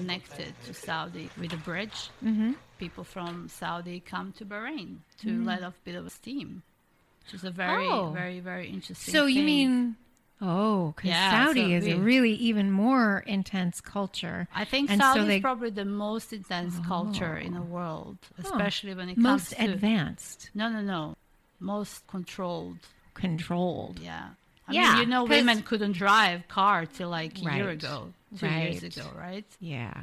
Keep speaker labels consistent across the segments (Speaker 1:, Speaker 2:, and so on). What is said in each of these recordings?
Speaker 1: connected to Saudi with a bridge.
Speaker 2: Mm-hmm.
Speaker 1: People from Saudi come to Bahrain to let off a bit of steam, which is a very.
Speaker 2: Oh.
Speaker 1: very, very interesting.
Speaker 2: So you mean, oh, because
Speaker 1: Yeah,
Speaker 2: Saudi
Speaker 1: so
Speaker 2: is a really even more intense culture.
Speaker 1: I think
Speaker 2: and so
Speaker 1: Saudi
Speaker 2: they-
Speaker 1: is probably the most intense culture in the world, especially when it
Speaker 2: Most
Speaker 1: comes to
Speaker 2: advanced,
Speaker 1: no, no, no, most controlled.
Speaker 2: controlled.
Speaker 1: Yeah. I
Speaker 2: Yeah,
Speaker 1: mean, you know, women couldn't drive car till like a year ago, two years ago, right?
Speaker 2: Yeah.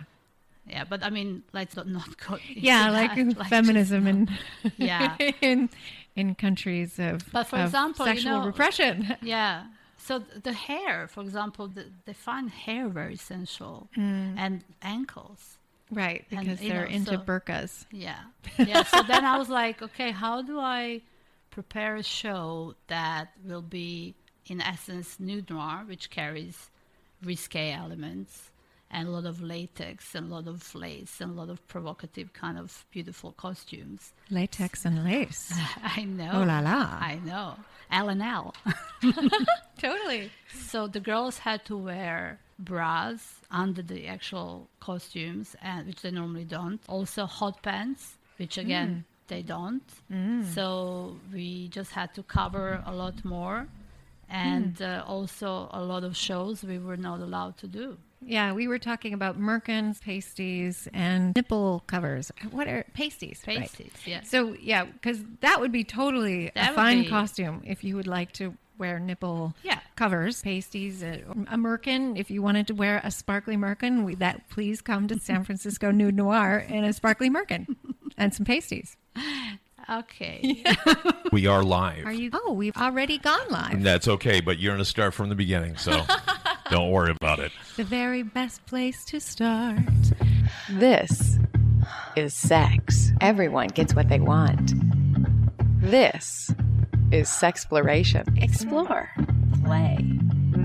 Speaker 1: Yeah, but I mean, let's not, not go.
Speaker 2: Yeah, like
Speaker 1: just-
Speaker 2: feminism in
Speaker 1: Yeah.
Speaker 2: in in countries of,
Speaker 1: But for
Speaker 2: of
Speaker 1: example, you
Speaker 2: sexual
Speaker 1: know-
Speaker 2: repression.
Speaker 1: Yeah. So the hair, for example, the, they find hair very sensual,
Speaker 2: Mm.
Speaker 1: and ankles.
Speaker 2: Right, because
Speaker 1: you
Speaker 2: they're
Speaker 1: know,
Speaker 2: into
Speaker 1: so-
Speaker 2: burqas.
Speaker 1: Yeah. Yeah. so then I was like, okay, how do I prepare a show that will be, in essence, nude noir, which carries risque elements and a lot of latex and a lot of lace and a lot of provocative kind of beautiful costumes.
Speaker 2: Latex and lace.
Speaker 1: I know.
Speaker 2: Oh la la.
Speaker 1: I know. L and L.
Speaker 2: Totally.
Speaker 1: So the girls had to wear bras under the actual costumes, and which they normally don't. Also hot pants, which again mm. they don't. Mm. So we just had to cover a lot more, and uh, also a lot of shows we were not allowed to do.
Speaker 2: Yeah, we were talking about merkins, pasties, and nipple covers. What are pasties? right.
Speaker 1: Pasties, yes.
Speaker 2: So yeah, because that would be totally
Speaker 1: That
Speaker 2: a fine
Speaker 1: be-
Speaker 2: costume if you would like to wear nipple
Speaker 1: Yeah.
Speaker 2: covers, pasties, a, a merkin. If you wanted to wear a sparkly merkin, we, that please come to San Francisco Nude Noir in a sparkly merkin and some pasties.
Speaker 1: Okay.
Speaker 3: We are live.
Speaker 2: Are you? Oh, we've already gone live.
Speaker 3: That's okay, but you're going to start from the beginning, so don't worry about it.
Speaker 2: The very best place to start.
Speaker 4: This is sex. Everyone gets what they want. This is sexploration. Explore. Play.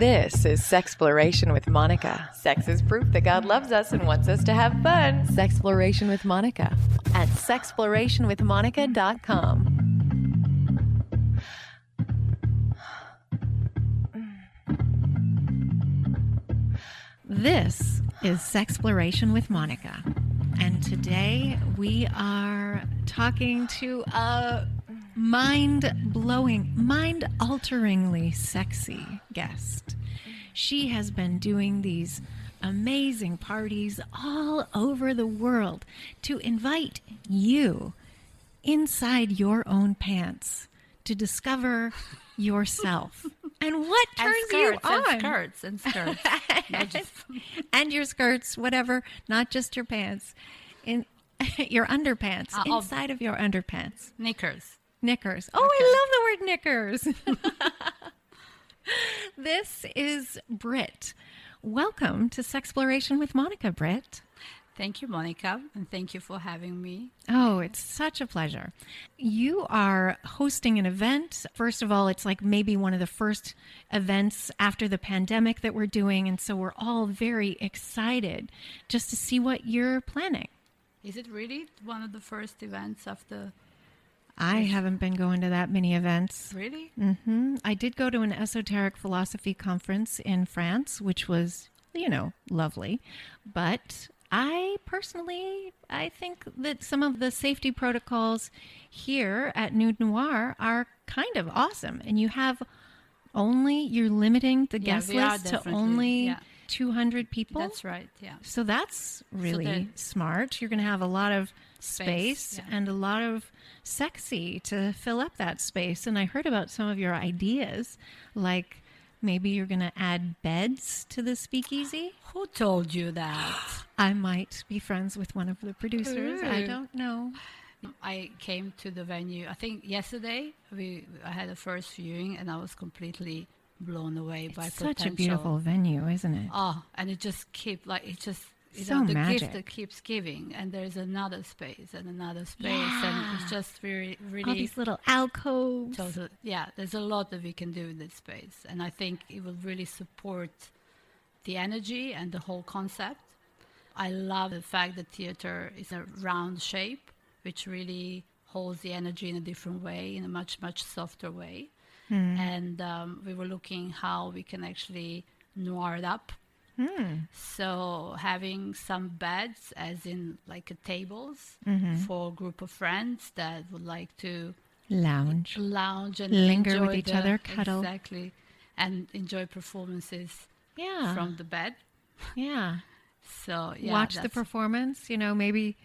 Speaker 4: This is Sexploration with Monica. Sex is proof that God loves us and wants us to have fun. Sexploration with Monica at sexplorationwithmonica.com.
Speaker 2: This is Sexploration with Monica. And today we are talking to a mind blowing, mind alteringly sexy guest. She has been doing these amazing parties all over the world to invite you inside your own pants to discover yourself. And what
Speaker 1: and
Speaker 2: turns you on?
Speaker 1: and skirts and skirts. Just-
Speaker 2: and your skirts, whatever, not just your pants, in your underpants,
Speaker 1: Uh,
Speaker 2: inside of your underpants,
Speaker 1: knickers.
Speaker 2: Knickers. Oh, I love the word knickers. this is Britt. Welcome to Sexploration with Monica, Britt.
Speaker 1: Thank you, Monica, and thank you for having me.
Speaker 2: Oh, it's such a pleasure. You are hosting an event. First of all, it's like maybe one of the first events after the pandemic that we're doing. And so we're all very excited just to see what you're planning.
Speaker 1: Is it really one of the first events after?
Speaker 2: I haven't been going to that many events.
Speaker 1: Really?
Speaker 2: hmm I did go to an esoteric philosophy conference in France, which was, you know, lovely. But I personally, I think that some of the safety protocols here at Nude Noir are kind of awesome. And you have only, you're limiting the
Speaker 1: Yeah,
Speaker 2: guest list to only
Speaker 1: yeah.
Speaker 2: 200 people.
Speaker 1: That's right. Yeah.
Speaker 2: So that's really
Speaker 1: then-
Speaker 2: smart. You're going to have a lot of space,
Speaker 1: Space, yeah.
Speaker 2: and a lot of sexy to fill up that space. And I heard about some of your ideas, like maybe you're going to add beds to the speakeasy.
Speaker 1: Who told you that?
Speaker 2: I might be friends with one of the producers. I don't know.
Speaker 1: I came to the venue. I think yesterday we I had a first viewing, and I was completely blown away by
Speaker 2: It's such
Speaker 1: potential.
Speaker 2: a beautiful venue, isn't it?
Speaker 1: Oh, and it just keep like it just you
Speaker 2: So
Speaker 1: know the
Speaker 2: magic.
Speaker 1: gift that keeps giving, and there's another space and another space, and it's just very, really
Speaker 2: All
Speaker 1: really
Speaker 2: these little alcoves.
Speaker 1: total. Yeah, there's a lot that we can do in this space, and I think it will really support the energy and the whole concept. I love the fact that theater is a round shape, which really holds the energy in a different way, in a much much softer way. And um, we were looking how we can actually noir it up So having some beds, as in like a tables
Speaker 2: Mm-hmm.
Speaker 1: for a group of friends that would like to
Speaker 2: Lounge.
Speaker 1: lounge and
Speaker 2: Linger with each
Speaker 1: the-
Speaker 2: other, cuddle.
Speaker 1: exactly, and enjoy performances
Speaker 2: Yeah.
Speaker 1: from the bed.
Speaker 2: yeah.
Speaker 1: So yeah,
Speaker 2: Watch the performance. You know, maybe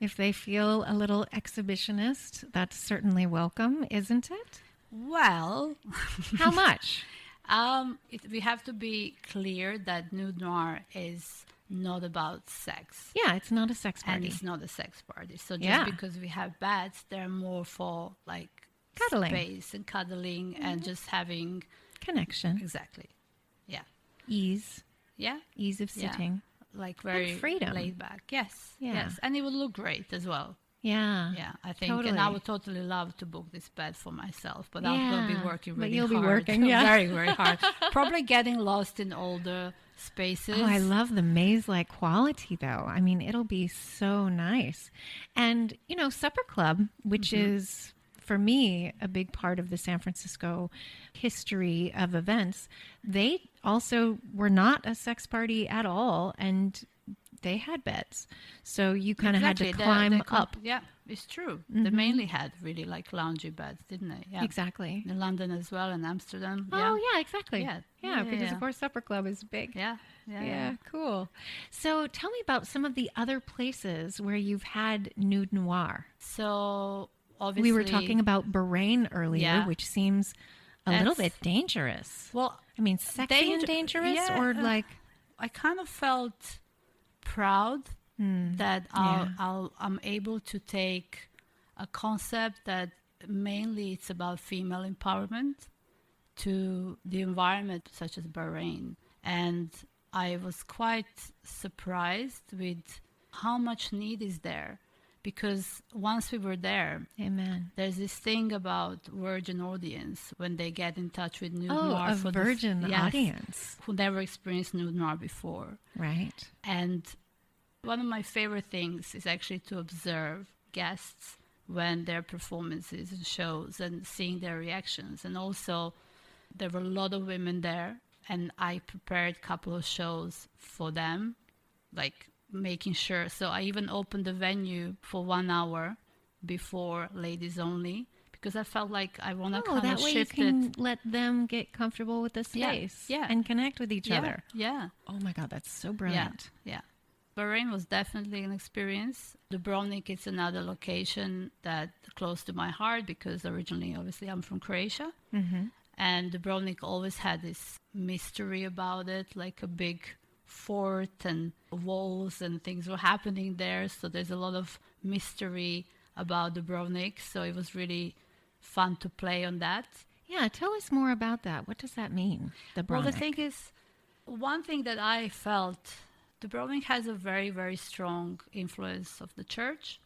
Speaker 2: if they feel a little exhibitionist, that's certainly welcome, isn't it?
Speaker 1: Well,
Speaker 2: How much?
Speaker 1: Um, it, we have to be clear that nude noir is not about sex.
Speaker 2: yeah, it's not a sex party.
Speaker 1: and it's not a sex party. So just
Speaker 2: Yeah.
Speaker 1: because we have beds, they're more for like
Speaker 2: Cuddling.
Speaker 1: space and cuddling and just having
Speaker 2: Connection,
Speaker 1: exactly, yeah,
Speaker 2: ease,
Speaker 1: yeah,
Speaker 2: ease of
Speaker 1: Yeah.
Speaker 2: sitting.
Speaker 1: like very
Speaker 2: freedom.
Speaker 1: laid back. Yes,
Speaker 2: Yeah.
Speaker 1: yes, and it would look great as well.
Speaker 2: Yeah.
Speaker 1: Yeah, I think, and I would totally love to book this bed for myself, but going to be working really but
Speaker 2: you'll be working, yeah.
Speaker 1: very, very hard. Probably getting lost in the spaces.
Speaker 2: Oh, I love the maze like quality though. I mean, it'll be so nice. And, you know, Supper Club, which
Speaker 1: Mm-hmm.
Speaker 2: is for me a big part of the San Francisco history of events, they also were not a sex party at all and they had beds. So you kind of had
Speaker 1: Exactly,
Speaker 2: to
Speaker 1: they-
Speaker 2: climb
Speaker 1: they com-
Speaker 2: up. Mm-hmm.
Speaker 1: Yeah, it's true. They mainly had really like loungy beds, didn't they? Yeah.
Speaker 2: Exactly.
Speaker 1: In London as well, and Amsterdam.
Speaker 2: Oh, yeah, exactly.
Speaker 1: Yeah.
Speaker 2: Yeah,
Speaker 1: Yeah, yeah,
Speaker 2: because
Speaker 1: yeah.
Speaker 2: of course Supper Club is big.
Speaker 1: Yeah. Yeah.
Speaker 2: Yeah, cool. So tell me about some of the other places where you've had nude noir.
Speaker 1: So obviously
Speaker 2: We were talking about Bahrain earlier,
Speaker 1: Yeah.
Speaker 2: which seems a little bit dangerous.
Speaker 1: Well,
Speaker 2: I mean, sexy and dangerous,
Speaker 1: yeah,
Speaker 2: or
Speaker 1: uh,
Speaker 2: like,
Speaker 1: I kind of felt proud hmm. that I'll,
Speaker 2: yeah.
Speaker 1: I'll, I'm able to take a concept that mainly it's about female empowerment to the environment such as Bahrain. And I was quite surprised with how much need is there because once we were there,
Speaker 2: amen.
Speaker 1: there's this thing about virgin audience when they get in touch with nude
Speaker 2: Oh,
Speaker 1: noir
Speaker 2: a
Speaker 1: for the
Speaker 2: virgin
Speaker 1: yes,
Speaker 2: audience,
Speaker 1: who never experienced nude noir before.
Speaker 2: right?
Speaker 1: And one of my favorite things is actually to observe guests when their performances and shows and seeing their reactions. And also, there were a lot of women there, and I prepared a couple of shows for them, like making sure. So I even opened the venue for one hour before ladies only because I felt like I want to
Speaker 2: Oh,
Speaker 1: kind
Speaker 2: that
Speaker 1: of
Speaker 2: way you can
Speaker 1: it.
Speaker 2: let them get comfortable with the
Speaker 1: Yeah,
Speaker 2: space,
Speaker 1: yeah.
Speaker 2: and connect with each
Speaker 1: Yeah,
Speaker 2: other.
Speaker 1: yeah.
Speaker 2: Oh my God, that's so brilliant.
Speaker 1: Yeah, yeah. Bahrain was definitely an experience. Dubrovnik is another location that close to my heart because originally, obviously, I'm from Croatia,
Speaker 2: Mm-hmm.
Speaker 1: and Dubrovnik always had this mystery about it, like a big fort and walls and things were happening there. So there's a lot of mystery about Dubrovnik. So it was really fun to play on that.
Speaker 2: Yeah, tell us more about that. What does that mean? The
Speaker 1: Well, the thing is, one thing that I felt, Dubrovnik has a very, very strong influence of the church.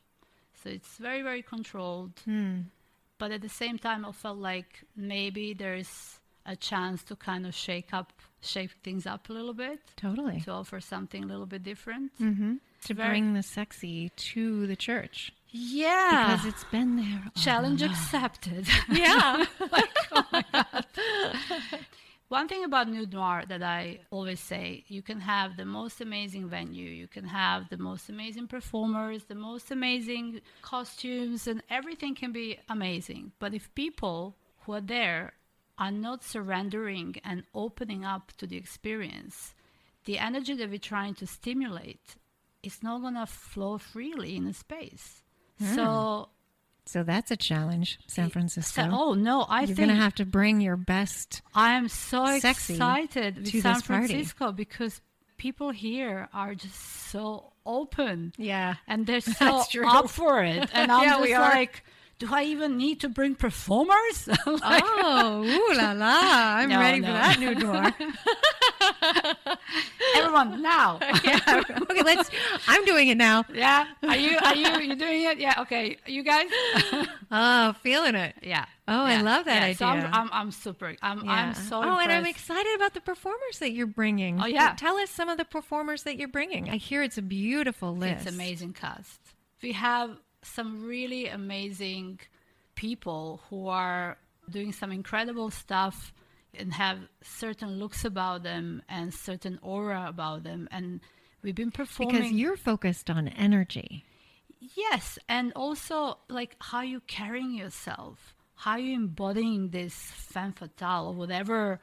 Speaker 1: So it's very, very controlled.
Speaker 2: Hmm.
Speaker 1: But at the same time, I felt like maybe there's a chance to kind of shake up, shake things up a little bit,
Speaker 2: Totally.
Speaker 1: to offer something a little bit different.
Speaker 2: Mm-hmm. To
Speaker 1: very-
Speaker 2: bring the sexy to the church
Speaker 1: Yeah.
Speaker 2: because it's been there.
Speaker 1: Challenge accepted.
Speaker 2: Yeah.
Speaker 1: One thing about Nude Noir that I always say, you can have the most amazing venue, you can have the most amazing performers, the most amazing costumes, and everything can be amazing. But if people who are there are not surrendering and opening up to the experience, the energy that we're trying to stimulate is not going to flow freely in a space. So, hmm.
Speaker 2: so that's a challenge, San Francisco.
Speaker 1: so- oh no, I think You're
Speaker 2: going to have to bring your best.
Speaker 1: I am so excited with
Speaker 2: to
Speaker 1: San
Speaker 2: this party.
Speaker 1: Francisco because people here are just so open
Speaker 2: Yeah.
Speaker 1: and they're so up for it. And I'm
Speaker 2: Yeah,
Speaker 1: just
Speaker 2: we are.
Speaker 1: Do I even need to bring performers? Like,
Speaker 2: oh, ooh la la! I'm
Speaker 1: No,
Speaker 2: ready
Speaker 1: no.
Speaker 2: for that nude noir.
Speaker 1: everyone now.
Speaker 2: yeah. Okay, let's. I'm doing it now.
Speaker 1: yeah. Are you are you you doing it? Yeah, okay. You guys?
Speaker 2: Oh, feeling it.
Speaker 1: yeah.
Speaker 2: Oh, I love that
Speaker 1: yeah, So I'm. I'm I'm super. I'm
Speaker 2: Yeah.
Speaker 1: I'm so
Speaker 2: oh, and I'm excited about the performers that you're bringing.
Speaker 1: Oh, yeah.
Speaker 2: Tell us some of the performers that you're bringing. I hear it's a beautiful list.
Speaker 1: It's amazing cast. We have some really amazing people who are doing some incredible stuff and have certain looks about them and certain aura about them. And we've been performing
Speaker 2: Because you're focused on energy.
Speaker 1: Yes, and also like how you carrying yourself, how you embodying this femme fatale or whatever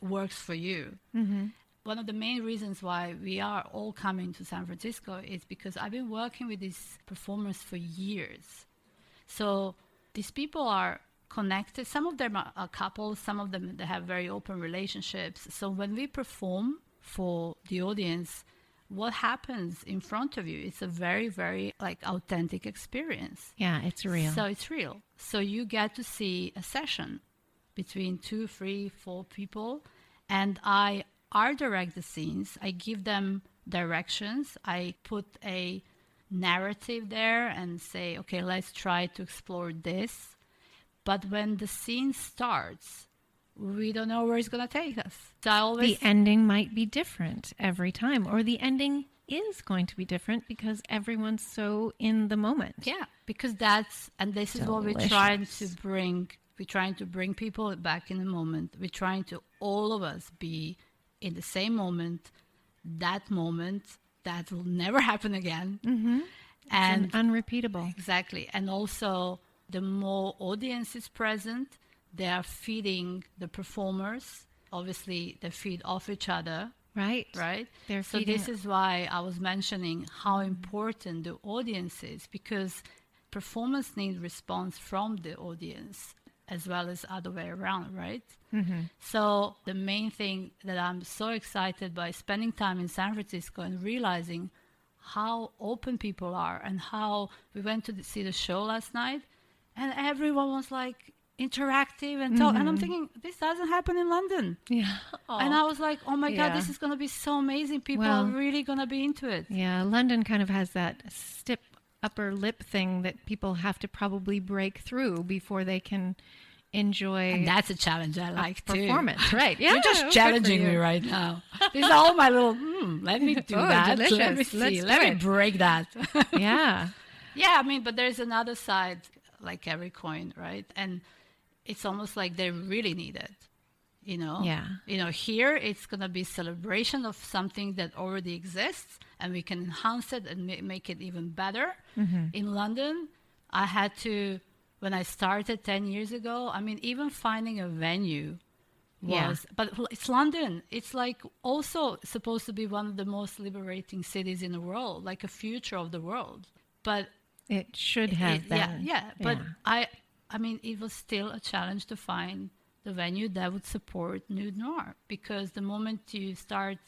Speaker 1: works for you. Mm-hmm. One of the main reasons why we are all coming to San Francisco is because I've been working with these performers for years. So these people are connected. Some of them are, couples. Some of them they have very open relationships. So when we perform for the audience, what happens in front of you it's a very very like authentic experience
Speaker 2: Yeah, it's real.
Speaker 1: so it's real so you get to see a session between two three four people and i art direct the scenes i give them directions i put a narrative there and say okay let's try to explore this but when the scene starts we don't know where it's going to take us so i always
Speaker 2: the ending might be different every time, or the ending is going to be different because everyone's so in the moment.
Speaker 1: Yeah, because that's and this is what we're trying to bring. We're trying to bring people back in the moment. We're trying to all of us be in the same moment, that moment that will never happen again. Mm-hmm.
Speaker 2: And
Speaker 1: And
Speaker 2: unrepeatable.
Speaker 1: exactly, and also the more audience is present, they are feeding the performers. Obviously, they feed off each other
Speaker 2: Right?
Speaker 1: right?
Speaker 2: They're
Speaker 1: so this
Speaker 2: it.
Speaker 1: is why I was mentioning how important the audience is because performance need response from the audience as well as other way around, right? Mm-hmm. So the main thing that I'm so excited by spending time in San Francisco and realizing how open people are and how we went to the, see the show last night and everyone was like interactive and talk and I'm thinking this doesn't happen in London.
Speaker 2: Yeah.
Speaker 1: And I was like, oh my God, this is going to be so amazing. People
Speaker 2: Well-
Speaker 1: are really going to be into it.
Speaker 2: Yeah, London kind of has that stiff upper lip thing that people have to probably break through before they can enjoy
Speaker 1: And that's a challenge I like too.
Speaker 2: performance. Right. Yeah.
Speaker 1: You're just challenging me right now. These are all my little, hmm, let me do
Speaker 2: Oh,
Speaker 1: that. Let me see.
Speaker 2: Let's
Speaker 1: let me
Speaker 2: it.
Speaker 1: break that.
Speaker 2: Yeah.
Speaker 1: yeah, I mean, but there's another side, like every coin, right? And it's almost like they really need it. You know,
Speaker 2: Yeah.
Speaker 1: You know, here it's gonna be celebration of something that already exists, and we can enhance it and ma- make it even better.
Speaker 2: Mm-hmm.
Speaker 1: In London, I had to when I started ten years ago. I mean, even finding a venue
Speaker 2: Yeah.
Speaker 1: was, but it's London. It's like also supposed to be one of the most liberating cities in the world, like a future of the world. But
Speaker 2: It should have
Speaker 1: it-
Speaker 2: been.
Speaker 1: yeah, yeah. But
Speaker 2: Yeah.
Speaker 1: I, I mean, it was still a challenge to find the venue that would support nude noir because the moment you start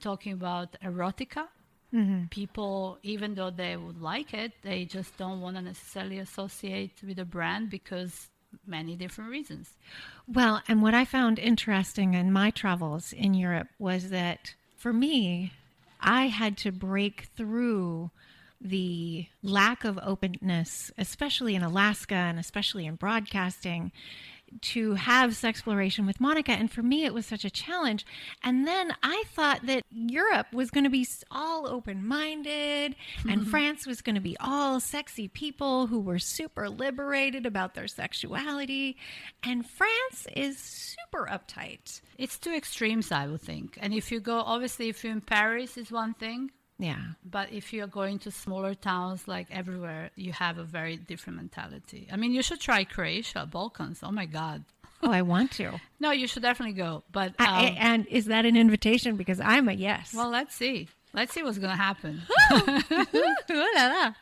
Speaker 1: talking about erotica,
Speaker 2: Mm-hmm.
Speaker 1: people, even though they would like it, they just don't want to necessarily associate with a brand because many different reasons.
Speaker 2: Well, and what I found interesting in my travels in Europe was that for me, I had to break through the lack of openness, especially in Alaska and especially in broadcasting, to have sexploration with Monica. And for me, it was such a challenge. And then I thought that Europe was going to be all open minded and mm-hmm. France was going to be all sexy people who were super liberated about their sexuality. And France is super uptight.
Speaker 1: It's two extremes, I would think. And if you go, obviously, if you're in Paris, is one thing.
Speaker 2: Yeah.
Speaker 1: But if you're going to smaller towns, like everywhere, you have a very different mentality. I mean, you should try Croatia, Balkans. Oh my God.
Speaker 2: Oh, I want to.
Speaker 1: No, you should definitely go. But
Speaker 2: I-
Speaker 1: um,
Speaker 2: and is that an invitation? Because I'm a yes.
Speaker 1: well, let's see. Let's see what's going to happen.
Speaker 2: Ooh la la.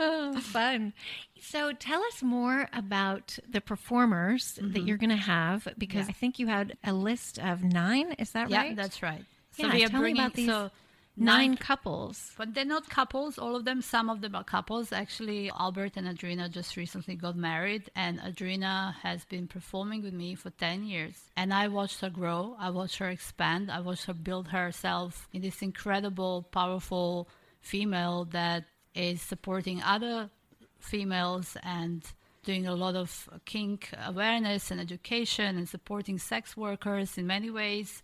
Speaker 2: Oh, fun. So tell us more about the performers that you're going to have because I think you had a list of nine. Is that
Speaker 1: yeah,
Speaker 2: right?
Speaker 1: that's right. So
Speaker 2: Yeah,
Speaker 1: we are
Speaker 2: tell me about these
Speaker 1: so
Speaker 2: nine couples.
Speaker 1: But they're not couples, all of them. Some of them are couples. Actually, Albert and Adrina just recently got married, and Adrina has been performing with me for 10 years. And I watched her grow, I watched her expand, I watched her build herself in this incredible, powerful female that is supporting other females and doing a lot of kink awareness and education and supporting sex workers in many ways.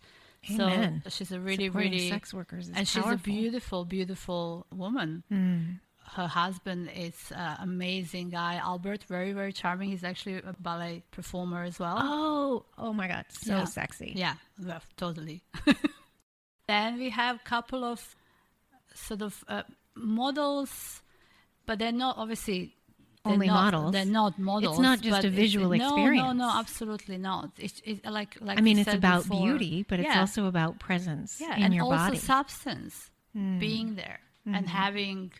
Speaker 2: Amen.
Speaker 1: So she's a really,
Speaker 2: Supporting
Speaker 1: really
Speaker 2: sex workers
Speaker 1: and she's a beautiful, beautiful woman. her husband is uh, amazing guy, Albert, very very charming. He's actually a ballet performer as well.
Speaker 2: Oh, oh my God, so
Speaker 1: Yeah.
Speaker 2: sexy.
Speaker 1: Yeah, well, totally. then we have a couple of sort of uh, models, but they're not obviously
Speaker 2: Only
Speaker 1: not,
Speaker 2: models.
Speaker 1: They're not models.
Speaker 2: It's not just a visual
Speaker 1: no, No, no, absolutely not. It's, it's like like
Speaker 2: I mean, it's about
Speaker 1: before.
Speaker 2: beauty, but it's also about presence
Speaker 1: yeah,
Speaker 2: in
Speaker 1: and
Speaker 2: your
Speaker 1: also
Speaker 2: body. Hmm.
Speaker 1: substance being there
Speaker 2: Mm-hmm.
Speaker 1: and having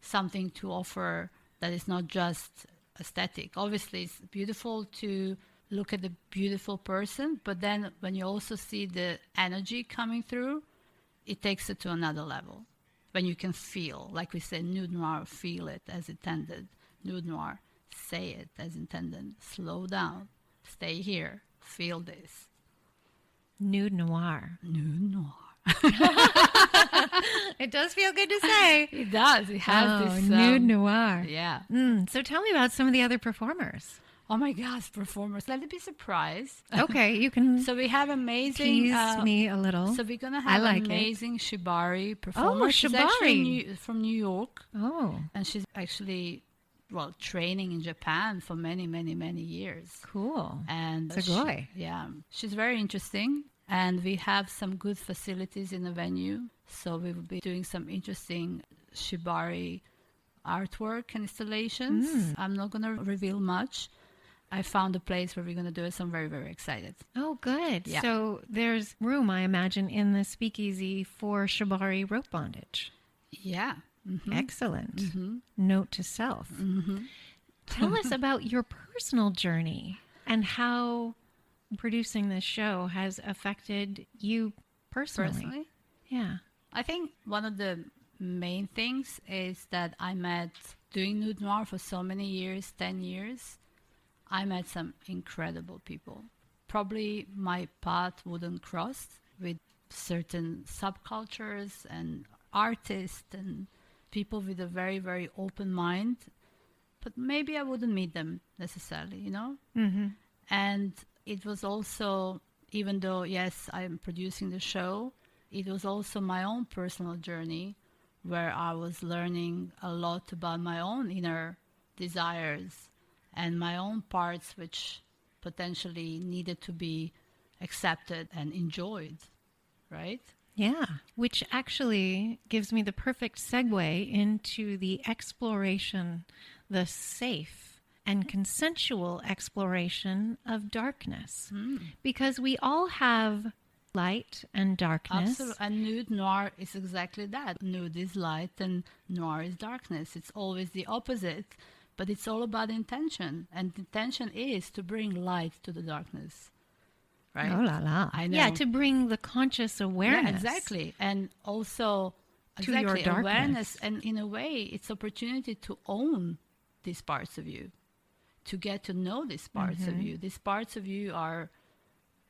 Speaker 1: something to offer that is not just aesthetic. Obviously, it's beautiful to look at the beautiful person, but then when you also see the energy coming through, it takes it to another level. When you can feel, like we said, nude noir, feel it as intended. Nude noir, say it as intended. Slow down, stay here, feel this.
Speaker 2: Nude noir.
Speaker 1: Nude noir.
Speaker 2: It does feel good to say.
Speaker 1: It does. It has
Speaker 2: oh,
Speaker 1: this
Speaker 2: nude
Speaker 1: um,
Speaker 2: noir.
Speaker 1: Yeah.
Speaker 2: Mm, so tell me about some of the other performers.
Speaker 1: Oh my gosh, performers! Let it be surprise.
Speaker 2: Okay, you can
Speaker 1: So we have amazing.
Speaker 2: tease
Speaker 1: uh,
Speaker 2: me a little.
Speaker 1: So we're gonna
Speaker 2: I
Speaker 1: have
Speaker 2: like it.
Speaker 1: amazing shibari performer. Oh,
Speaker 2: shibari.
Speaker 1: actually New, from New York,
Speaker 2: oh,
Speaker 1: and she's actually well training in Japan for many, many, many years.
Speaker 2: cool.
Speaker 1: And
Speaker 2: Sugoi.
Speaker 1: she- yeah, she's very interesting, and we have some good facilities in the venue. So we will be doing some interesting shibari artwork and installations.
Speaker 2: Mm.
Speaker 1: I'm not gonna reveal much. I found a place where we're gonna do it, so I'm very, very excited.
Speaker 2: Oh, good.
Speaker 1: Yeah.
Speaker 2: So there's room, I imagine, in the speakeasy for shibari rope bondage.
Speaker 1: Yeah. Mhm.
Speaker 2: Excellent.
Speaker 1: Mm-hmm.
Speaker 2: Note to self. Tell us about your personal journey and how producing this show has affected you personally.
Speaker 1: Personally,
Speaker 2: Yeah.
Speaker 1: I think one of the main things is that I met doing nude noir for so many years, 10 years. I met some incredible people. Probably my path wouldn't cross with certain subcultures and artists and people with a very, very open mind. But maybe I wouldn't meet them necessarily, you know?
Speaker 2: Mm-hmm.
Speaker 1: And it was also, even though, yes, I'm producing the show, it was also my own personal journey where I was learning a lot about my own inner desires and my own parts which potentially needed to be accepted and enjoyed, right?
Speaker 2: Yeah, which actually gives me the perfect segue into the exploration, the safe and consensual exploration of darkness. Hmm. Because we all have light and darkness.
Speaker 1: Absolutely. And nude noir is exactly that. Nude is light and noir is darkness. It's always the opposite, but it's all about intention. And intention is to bring light to the darkness. Right?
Speaker 2: Oh la la.
Speaker 1: I know.
Speaker 2: Yeah, to bring the conscious awareness.
Speaker 1: Yeah, exactly. And also
Speaker 2: To your
Speaker 1: exactly,
Speaker 2: darkness.
Speaker 1: awareness and in a way it's opportunity to own these parts of you. To get to know these parts
Speaker 2: Mm-hmm.
Speaker 1: of you. These parts of you are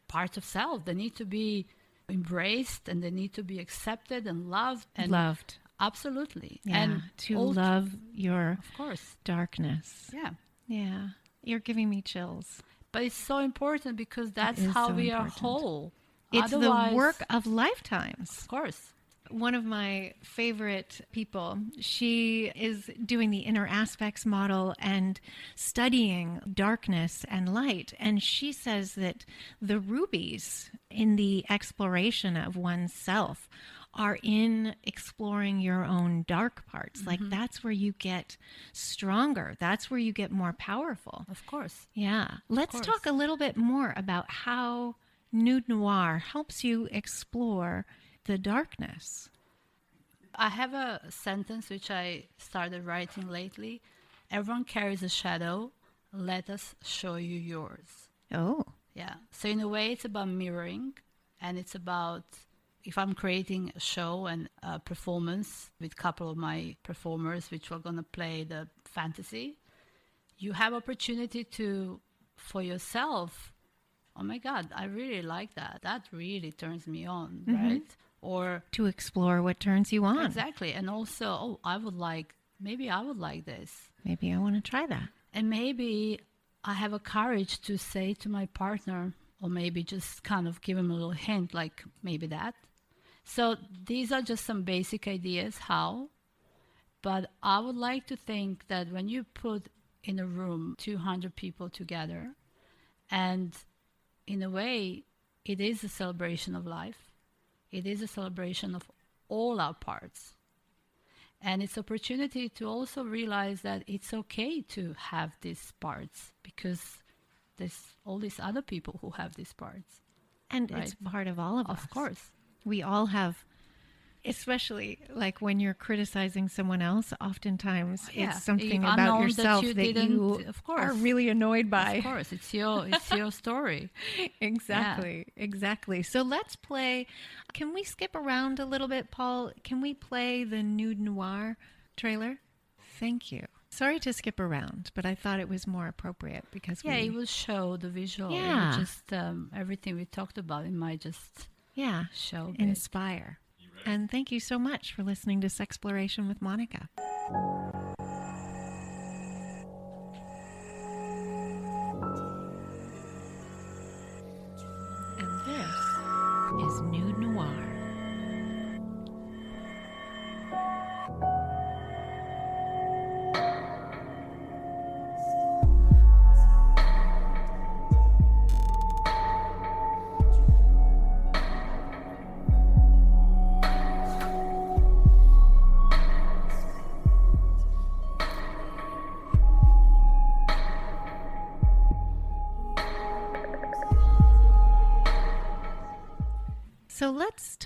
Speaker 1: parts of self. They need to be embraced and they need to be accepted and loved and
Speaker 2: Loved.
Speaker 1: absolutely.
Speaker 2: Yeah,
Speaker 1: and
Speaker 2: to love your
Speaker 1: of course.
Speaker 2: darkness.
Speaker 1: Yeah.
Speaker 2: Yeah. You're giving me chills.
Speaker 1: But it's so important because that's how
Speaker 2: so
Speaker 1: we are
Speaker 2: important.
Speaker 1: whole.
Speaker 2: It's
Speaker 1: Otherwise-
Speaker 2: the work of lifetimes.
Speaker 1: Of course.
Speaker 2: one of my favorite people. She is doing the inner aspects model and studying darkness and light. And she says that the rubies in the exploration of oneself are in exploring your own dark parts. Like mm-hmm. that's where you get stronger, that's where you get more powerful.
Speaker 1: Of course.
Speaker 2: Yeah. Let's
Speaker 1: course.
Speaker 2: talk a little bit more about how Nude Noir helps you explore the darkness.
Speaker 1: I have a sentence which I started writing lately. Everyone carries a shadow. Let us show you yours.
Speaker 2: Oh.
Speaker 1: Yeah. So in a way, it's about mirroring, and it's about if I'm creating a show and a performance with a couple of my performers, which are gonna play the fantasy, you have opportunity to for yourself. Oh my God, I really like that. That really turns me on, mm-hmm. right? Or
Speaker 2: To explore what turns you on.
Speaker 1: Exactly. And also, oh, I would like, maybe I would like this.
Speaker 2: Maybe I want to try that.
Speaker 1: And maybe I have a courage to say to my partner, or maybe just kind of give him a little hint, like maybe that. So these are just some basic ideas how. But I would like to think that when you put in a room 200 people together, and in a way, it is a celebration of life, it is a celebration of all our parts. And it's opportunity to also realize that it's okay to have these parts because there's all these other people who have these parts.
Speaker 2: And it's part of all of us.
Speaker 1: Of course.
Speaker 2: We all have, especially like when you're criticizing someone else, oftentimes
Speaker 1: Yeah.
Speaker 2: it's something
Speaker 1: If
Speaker 2: about
Speaker 1: unknown that
Speaker 2: yourself
Speaker 1: you
Speaker 2: that you,
Speaker 1: of
Speaker 2: are really annoyed by.
Speaker 1: Of course, it's your it's your story.
Speaker 2: Exactly, exactly. So let's play. Can we skip around a little bit, Paul? Can we play the Nude Noir trailer? Thank you. Sorry to skip around, but I thought it was more appropriate because
Speaker 1: Yeah,
Speaker 2: we,
Speaker 1: it will show the visual.
Speaker 2: Yeah.
Speaker 1: just um, everything we talked about. It might just
Speaker 2: yeah
Speaker 1: show.
Speaker 2: inspire. And thank you so much for listening to Sexploration with Monica.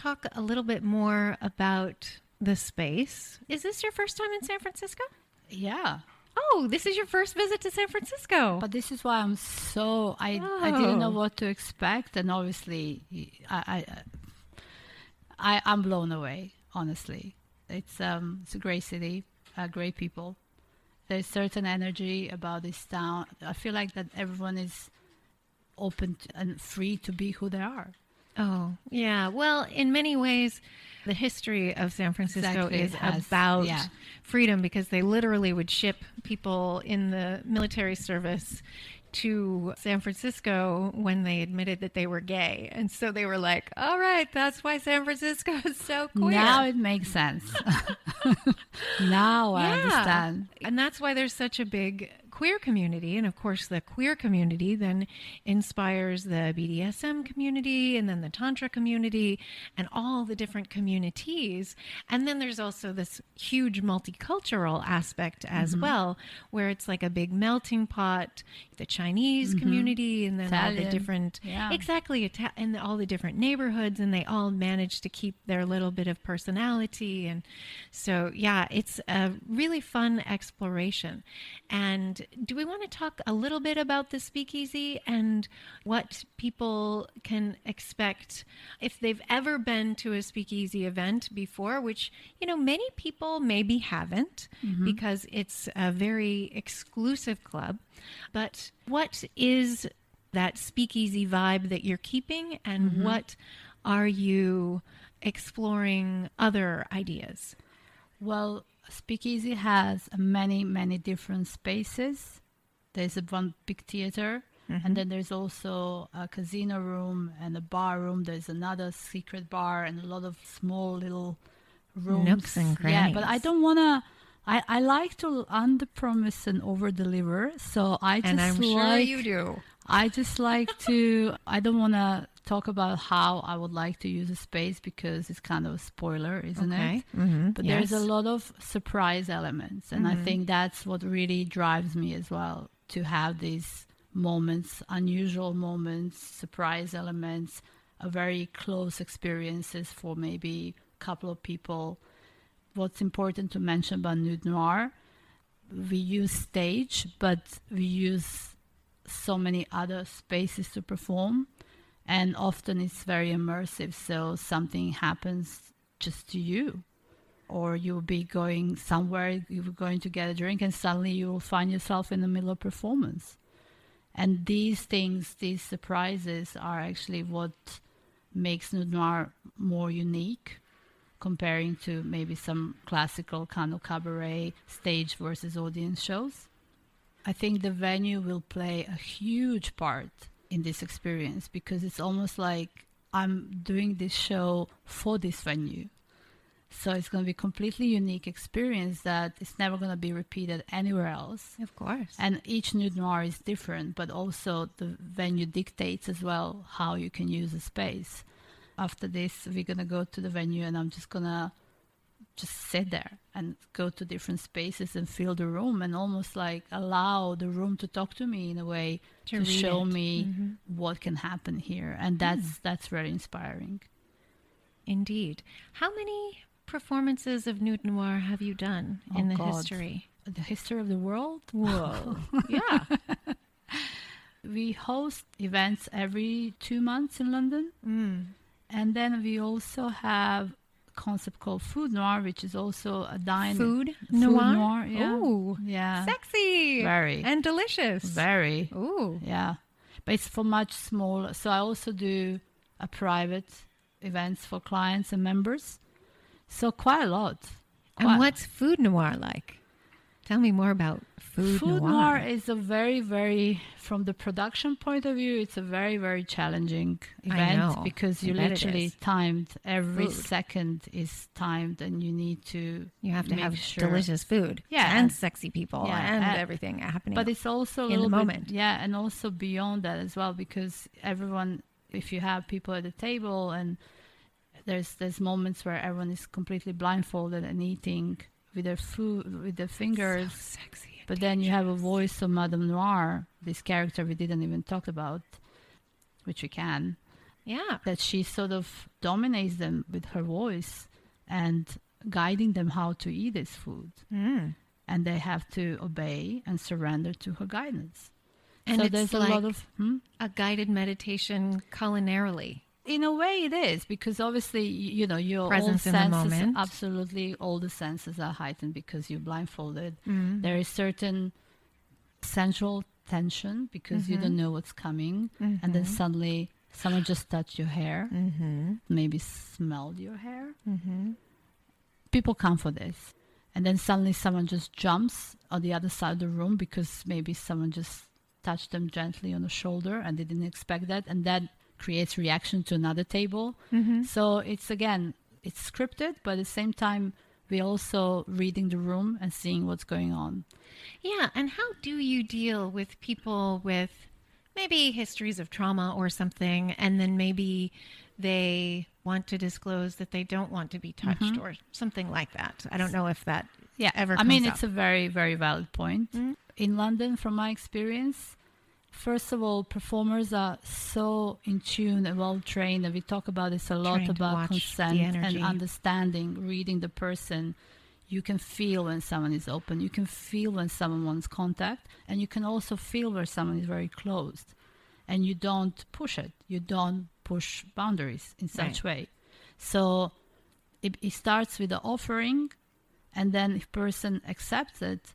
Speaker 2: Talk a little bit more about the space. Is this your first time in San Francisco?
Speaker 1: Yeah,
Speaker 2: Oh, this is your first visit to San Francisco.
Speaker 1: but this is why I'm so I I didn't know
Speaker 2: Oh.
Speaker 1: what to expect, and obviously I I, I I'm blown away. Honestly, it's um it's a great city, uh, great people. There's certain energy about this town. I feel like that everyone is open to, and free to be who they are.
Speaker 2: Oh, yeah. Well, in many ways, the history of San Francisco
Speaker 1: Exactly,
Speaker 2: is
Speaker 1: has-
Speaker 2: about
Speaker 1: yeah.
Speaker 2: freedom because they literally would ship people in the military service to San Francisco when they admitted that they were gay. And so they were like, all right, that's why San Francisco is so queer.
Speaker 1: Now it makes sense. now I
Speaker 2: Yeah.
Speaker 1: understand.
Speaker 2: And that's why there's such a big queer community. And of course, the queer community then inspires the BDSM community and then the Tantra community and all the different communities. And then there's also this huge multicultural aspect as mm-hmm. well, where it's like a big melting pot, the Chinese mm-hmm. community, and then all the different,
Speaker 1: Yeah.
Speaker 2: exactly, and all the different neighborhoods, and they all manage to keep their little bit of personality. And so, yeah, it's a really fun exploration. And do we want to talk a little bit about the speakeasy and what people can expect if they've ever been to a speakeasy event before, which, you know, many people maybe haven't mm-hmm. because it's a very exclusive club. But what is that speakeasy vibe that you're keeping and mm-hmm. what are you exploring other ideas?
Speaker 1: Well, Speakeasy has many, many different spaces. There's a one big theater,
Speaker 2: Mm-hmm.
Speaker 1: and then there's also a casino room and a bar room. There's another secret bar and a lot of small little rooms.
Speaker 2: Nooks and
Speaker 1: Yeah, but I don't wanna. I, I like to under promise and over deliver. So I just
Speaker 2: And I'm sure you do.
Speaker 1: I just like to. I don't want to talk about how I would like to use a space because it's kind of a spoiler, isn't
Speaker 2: Okay.
Speaker 1: it?
Speaker 2: Mm-hmm.
Speaker 1: But there's a lot of surprise elements, and I think that's what really drives me as well to have these moments, unusual moments, surprise elements, a very close experiences for maybe a couple of people. What's important to mention about Nude Noir, we use stage, but we use so many other spaces to perform, and often it's very immersive. So something happens just to you or you'll be going somewhere, you're going to get a drink, and suddenly you will find yourself in the middle of performance. And these things, these surprises, are actually what makes Nude Noir more unique comparing to maybe some classical kind of cabaret stage versus audience shows. I think the venue will play a huge part in this experience because it's almost like I'm doing this show for this venue. So it's going to be completely unique experience that it's never going to be repeated anywhere else.
Speaker 2: Of course.
Speaker 1: And each nude noir is different, but also the venue dictates as well how you can use the space. After this, we're gonna go to the venue, and I'm just gonna just sit there and go to different spaces and feel the room, and almost like allow the room to talk to me in a way
Speaker 2: To
Speaker 1: to, show
Speaker 2: it.
Speaker 1: me
Speaker 2: Mhm.
Speaker 1: what can happen here, and that's that's very inspiring.
Speaker 2: Indeed. How many performances of nude noir have you done in
Speaker 1: Oh,
Speaker 2: the
Speaker 1: God.
Speaker 2: history?
Speaker 1: The history of the world.
Speaker 2: Whoa. yeah.
Speaker 1: We host events every two months in London.
Speaker 2: Mm.
Speaker 1: And then we also have concept called food noir, which is also a dine
Speaker 2: Food
Speaker 1: food
Speaker 2: noir?
Speaker 1: noir, yeah.
Speaker 2: Ooh.
Speaker 1: yeah,
Speaker 2: Sexy.
Speaker 1: Very.
Speaker 2: And delicious.
Speaker 1: very,
Speaker 2: Ooh.
Speaker 1: yeah. But it's for much smaller. So I also do a private events for clients and members. So quite a lot.
Speaker 2: And what's food noir like? Tell me more about food,
Speaker 1: Food
Speaker 2: noir.
Speaker 1: noir is a very, very, from the production point of view, it's a very, very challenging event because
Speaker 2: I
Speaker 1: you literally timed every
Speaker 2: Food.
Speaker 1: second is timed, and you need to.
Speaker 2: you have to have
Speaker 1: sure-
Speaker 2: delicious food.
Speaker 1: Yeah,
Speaker 2: And sexy people
Speaker 1: Yeah,
Speaker 2: and
Speaker 1: and-
Speaker 2: everything happening.
Speaker 1: But it's also a
Speaker 2: in the
Speaker 1: little bit,
Speaker 2: moment.
Speaker 1: yeah, and also beyond that as well because everyone, if you have people at the table and there's there's moments where everyone is completely blindfolded and eating with their food with their fingers.
Speaker 2: sexy.
Speaker 1: But then you have a voice of Madame Noir, this character we didn't even talk about, which we can,
Speaker 2: Yeah.
Speaker 1: that she sort of dominates them with her voice and guiding them how to eat this food.
Speaker 2: Mm.
Speaker 1: And they have to obey and surrender to her guidance.
Speaker 2: And
Speaker 1: so
Speaker 2: it's
Speaker 1: there's
Speaker 2: like
Speaker 1: a lot of. Hmm?
Speaker 2: a guided meditation culinarily.
Speaker 1: In a way, it is because obviously, you know, your
Speaker 2: Presence
Speaker 1: all
Speaker 2: in the
Speaker 1: senses,
Speaker 2: moment.
Speaker 1: absolutely, all the senses are heightened because you're blindfolded.
Speaker 2: Mm.
Speaker 1: There is certain sensual tension because you don't know what's coming, and then suddenly someone just touched your hair,
Speaker 2: Mm-hmm.
Speaker 1: maybe smelled your hair.
Speaker 2: Mm-hmm.
Speaker 1: People come for this, and then suddenly someone just jumps on the other side of the room because maybe someone just touched them gently on the shoulder and they didn't expect that, and that creates reaction to another table.
Speaker 2: Mm-hmm.
Speaker 1: So it's again, it's scripted, but at the same time, we're also reading the room and seeing what's going on.
Speaker 2: Yeah, and how do you deal with people with maybe histories of trauma or something, and then maybe they want to disclose that they don't want to be touched or something like that? I don't know if that
Speaker 1: Yeah,
Speaker 2: ever
Speaker 1: I mean, it's
Speaker 2: up.
Speaker 1: a very, very valid point.
Speaker 2: Mm.
Speaker 1: In London, from my experience, first of all, performers are so in tune and well trained, and we talk about this a lot
Speaker 2: Trained to
Speaker 1: about
Speaker 2: watch the
Speaker 1: consent
Speaker 2: energy.
Speaker 1: and understanding, reading the person. You can feel when someone is open. You can feel when someone wants contact, and you can also feel where someone is very closed, and you don't push it. You don't push boundaries in such way. So it, it starts with the offering, and then if person accepts it,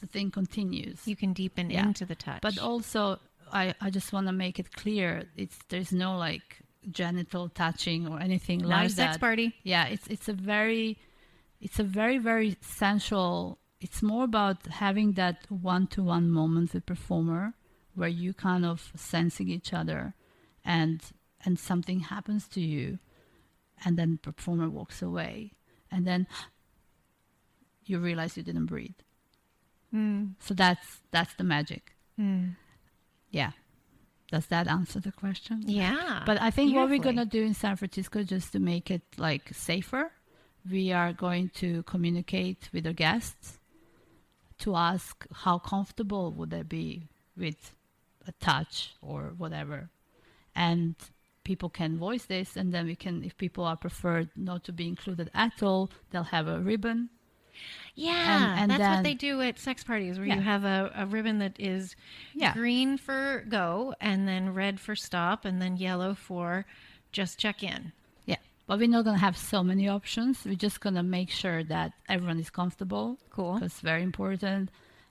Speaker 1: the thing continues.
Speaker 2: you can deepen
Speaker 1: Yeah.
Speaker 2: into the touch.
Speaker 1: But also, I, I just want to make it clear: it's there's no like genital touching or anything
Speaker 2: not
Speaker 1: like
Speaker 2: a sex
Speaker 1: that.
Speaker 2: party.
Speaker 1: Yeah, it's it's a very, it's a very very sensual. It's more about having that one-to-one moment with performer, where you kind of sensing each other, and and something happens to you, and then performer walks away, and then you realize you didn't breathe.
Speaker 2: Mm.
Speaker 1: So that's that's the magic.
Speaker 2: Mm.
Speaker 1: Yeah. Does that answer the question?
Speaker 2: Yeah.
Speaker 1: But I think what we're going to do in San Francisco, just to make it like safer, we are going to communicate with the guests to ask how comfortable would they be with a touch or whatever. And people can voice this, and then we can, if people are preferred not to be included at all, they'll have a ribbon.
Speaker 2: Yeah,
Speaker 1: and
Speaker 2: that's what they do at sex parties, where
Speaker 1: Yeah.
Speaker 2: you have a, a ribbon that is
Speaker 1: Yeah.
Speaker 2: green for go, and then red for stop, and then yellow for just check in.
Speaker 1: Yeah. But we're not going to have so many options. We're just going to make sure that everyone is comfortable.
Speaker 2: Cool.
Speaker 1: Because it's very important.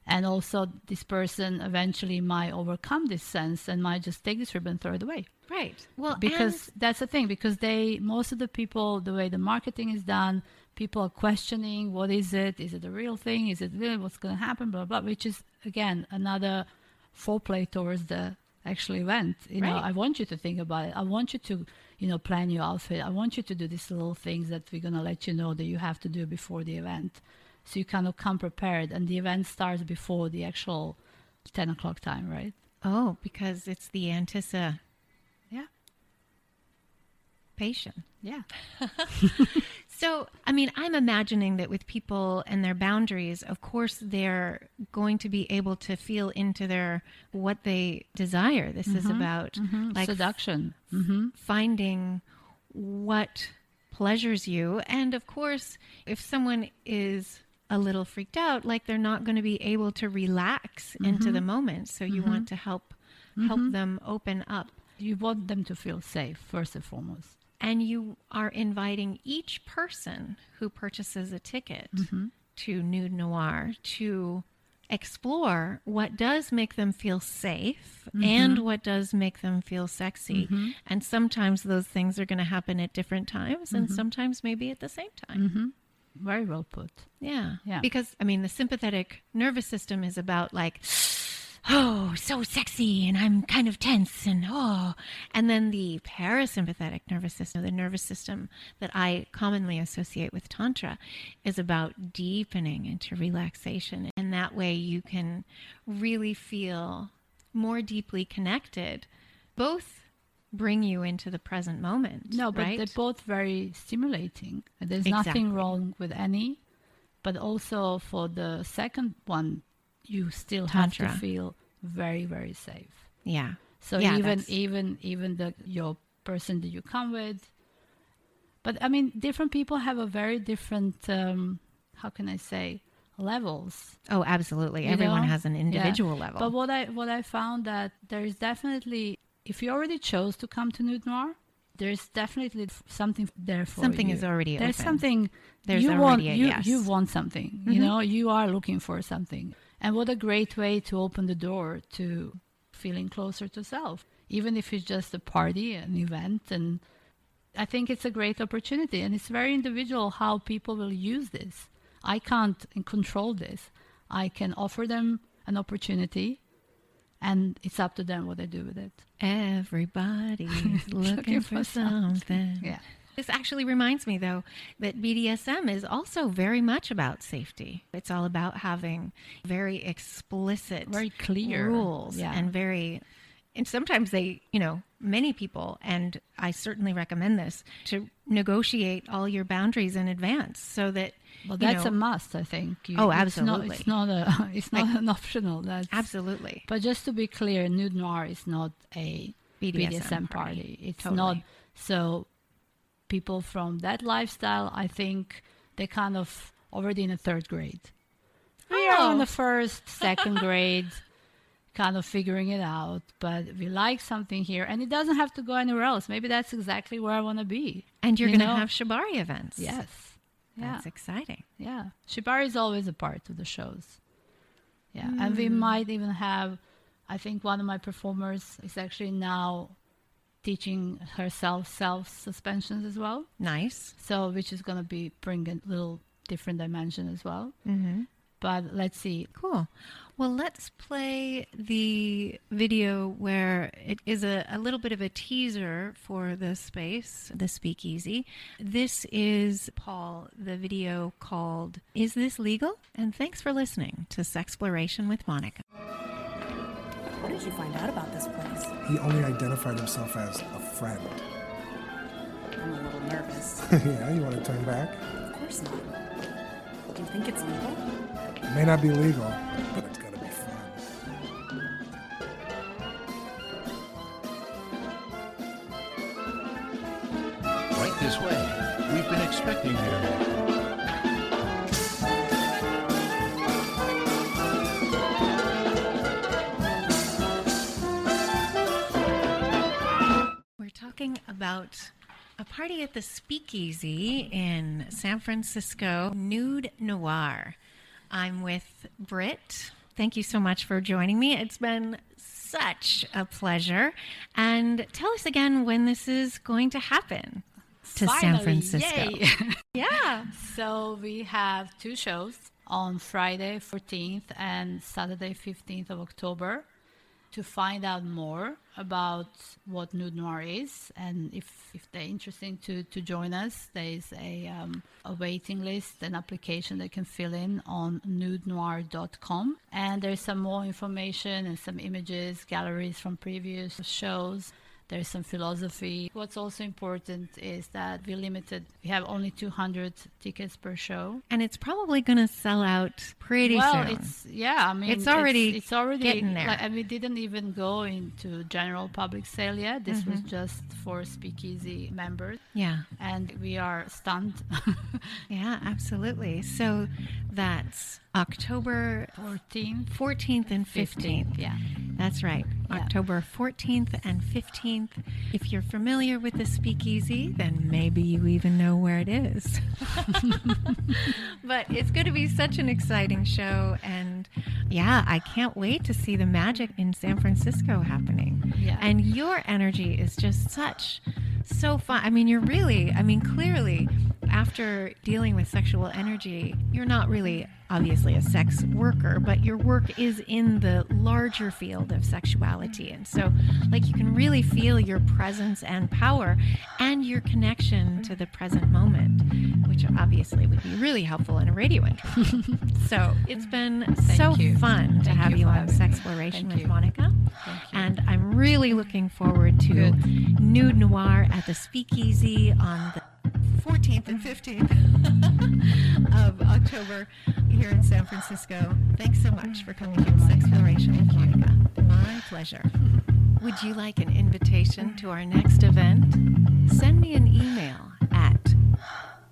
Speaker 1: And also, this person eventually might overcome this sense and might just take this ribbon and throw it away.
Speaker 2: Right. Well,
Speaker 1: Because that's the thing, because they, most of the people, the way the marketing is done, people are questioning what is it? Is it a real thing? Is it really what's going to happen? Blah, blah, which is, again, another foreplay towards the actual event. You know, I want you to think about it. I want you to, you know, plan your outfit. I want you to do these little things that we're gonna let you know that you have to do before the event, so you kind of come prepared. And the event starts before the actual ten o'clock time, right?
Speaker 2: Oh, because it's the anticipation.
Speaker 1: Uh, yeah, Patient. yeah.
Speaker 2: So, I mean, I'm imagining that with people and their boundaries, of course, they're going to be able to feel into their what they desire. This is mm-hmm. about mm-hmm. like
Speaker 1: Seduction. Mm-hmm.
Speaker 2: finding what pleasures you. And of course, if someone is a little freaked out, like they're not going to be able to relax into the mm-hmm. moment. So you want to help help them open up.
Speaker 1: You want them to feel safe first and foremost.
Speaker 2: And you are inviting each person who purchases a ticket mm-hmm. to Nude Noir to explore what does make them feel safe and mm-hmm. what does make them feel sexy. Mm-hmm. And sometimes those things are going to happen at different times and sometimes maybe at the same time.
Speaker 1: Very well put.
Speaker 2: Yeah.
Speaker 1: Yeah.
Speaker 2: Because, I mean, the sympathetic nervous system is about like, oh, so sexy, and I'm kind of tense, and oh. And then the parasympathetic nervous system, the nervous system that I commonly associate with Tantra, is about deepening into relaxation. And that way you can really feel more deeply connected, both bring you into the present moment.
Speaker 1: No, but
Speaker 2: right?
Speaker 1: they're both very stimulating. There's
Speaker 2: Exactly.
Speaker 1: nothing wrong with any, but also for the second one, you still have
Speaker 2: Tantra.
Speaker 1: to feel very, very safe.
Speaker 2: yeah.
Speaker 1: So
Speaker 2: Yeah,
Speaker 1: even
Speaker 2: that's-
Speaker 1: even even the your person that you come with, but I mean, different people have a very different. Um, how can I say levels?
Speaker 2: Oh, absolutely.
Speaker 1: you
Speaker 2: Everyone
Speaker 1: know?
Speaker 2: has an
Speaker 1: Yeah.
Speaker 2: individual level.
Speaker 1: But what I what I found that there is definitely if you already chose to come to Nude Noir, there's definitely something there for
Speaker 2: Something
Speaker 1: you.
Speaker 2: is already
Speaker 1: there's
Speaker 2: open.
Speaker 1: something
Speaker 2: There's
Speaker 1: you
Speaker 2: already
Speaker 1: want
Speaker 2: a
Speaker 1: you
Speaker 2: yes. Mm-hmm.
Speaker 1: you want something you know you are looking for something and what a great way to open the door to feeling closer to self even if it's just a party an event and I think it's a great opportunity and it's very individual how people will use this. I can't control this. I can offer them an opportunity and it's up to them what they do with it.
Speaker 2: Everybody's looking for something.
Speaker 1: Yeah.
Speaker 2: This actually reminds me, though, that BDSM is also very much about safety. It's all about having very explicit,
Speaker 1: Very clear.
Speaker 2: rules
Speaker 1: Yeah.
Speaker 2: and very. And sometimes they, you know, many people, and I certainly recommend this, to negotiate all your boundaries in advance so that.
Speaker 1: Well, that's
Speaker 2: know-
Speaker 1: a must, I think. You-
Speaker 2: Oh,
Speaker 1: It's not,
Speaker 2: absolutely.
Speaker 1: it's not a. It's not an optional. That's
Speaker 2: Absolutely.
Speaker 1: But just to be clear, nude noir is not a
Speaker 2: BDSM
Speaker 1: BDSM,
Speaker 2: party.
Speaker 1: party. It's
Speaker 2: Totally.
Speaker 1: not. So people from that lifestyle, I think they're kind of already in the third grade. We are
Speaker 2: Oh.
Speaker 1: in the first, second grade, kind of figuring it out. But we like something here, and it doesn't have to go anywhere else. Maybe that's exactly where I want to be.
Speaker 2: And you're
Speaker 1: You
Speaker 2: going to have shibari events.
Speaker 1: Yes. Yeah.
Speaker 2: That's exciting.
Speaker 1: Yeah, Shibari is always a part of the shows. Yeah, and we
Speaker 2: Hmm.
Speaker 1: might even have. I think one of my performers is actually now teaching herself self suspensions as well.
Speaker 2: Nice.
Speaker 1: So, which is going to be bring a little different dimension as well.
Speaker 2: Mm-hmm.
Speaker 1: But let's see.
Speaker 2: Cool. Well, let's play the video where it is a, a little bit of a teaser for the space, the speakeasy. This is, Paul, the video called Is This Legal? And thanks for listening to Sexploration with Monica.
Speaker 5: How did you find out about this place?
Speaker 6: He only identified himself as a friend.
Speaker 5: I'm a little nervous.
Speaker 6: yeah, you want to turn back?
Speaker 5: of course not. Do you think it's legal?
Speaker 6: It may not be legal, but it's gonna be fun.
Speaker 7: Right this way. We've been expecting you.
Speaker 2: About a party at the Speakeasy in San Francisco, Nude Noir. I'm with Britt. Thank you so much for joining me. It's been such a pleasure. And tell us again when this is going to happen to San Francisco. Yeah.
Speaker 1: So we have two shows on Friday 14th and Saturday 15th of October. To find out more about what nude noir is and if, if they're interested to, to join us there's a, um, a waiting list an application they can fill in on nudenoir.com and there's some more information and some images galleries from previous shows there's some philosophy. What's also important is that we limited. We have only 200 tickets per show.
Speaker 2: And it's probably going to sell out pretty
Speaker 1: well,
Speaker 2: soon.
Speaker 1: it's yeah. I mean,
Speaker 2: It's already
Speaker 1: it's, already
Speaker 2: getting there.
Speaker 1: Like, and we didn't even go into general public sale yet. This was mm-hmm. just for Speakeasy members,
Speaker 2: yeah.
Speaker 1: and we are stunned.
Speaker 2: Yeah, absolutely. So that's October
Speaker 1: 14th,
Speaker 2: 14th and 15th.
Speaker 1: Yeah.
Speaker 2: That's right.
Speaker 1: Yeah.
Speaker 2: October 14th and 15th. If you're familiar with the speakeasy, then maybe you even know where it is. but it's going to be such an exciting show. And yeah, I can't wait to see the magic in San Francisco happening.
Speaker 1: Yeah.
Speaker 2: And your energy is just such, so fun. I mean, you're really, I mean, clearly, after dealing with sexual energy, you're not really obviously a sex worker, but your work is in the larger field of sexuality. And so, like, you can really feel your presence and power and your connection to the present moment, which obviously would be really helpful in a radio interview. so, it's been so
Speaker 1: you.
Speaker 2: fun to
Speaker 1: Thank
Speaker 2: have
Speaker 1: you
Speaker 2: you, on. Sexploration with
Speaker 1: you.
Speaker 2: Monica. And I'm really looking forward to
Speaker 1: Good.
Speaker 2: Nude Noir at the Speakeasy on the 14th and 15th of October here in San Francisco. Thanks so much for coming to Sexploration with Monica. My pleasure. Would you like an invitation to our next event? Send me an email at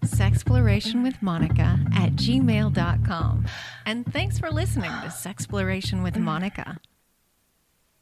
Speaker 2: sexplorationwithmonica at gmail.com. And thanks for listening to Sexploration with Monica.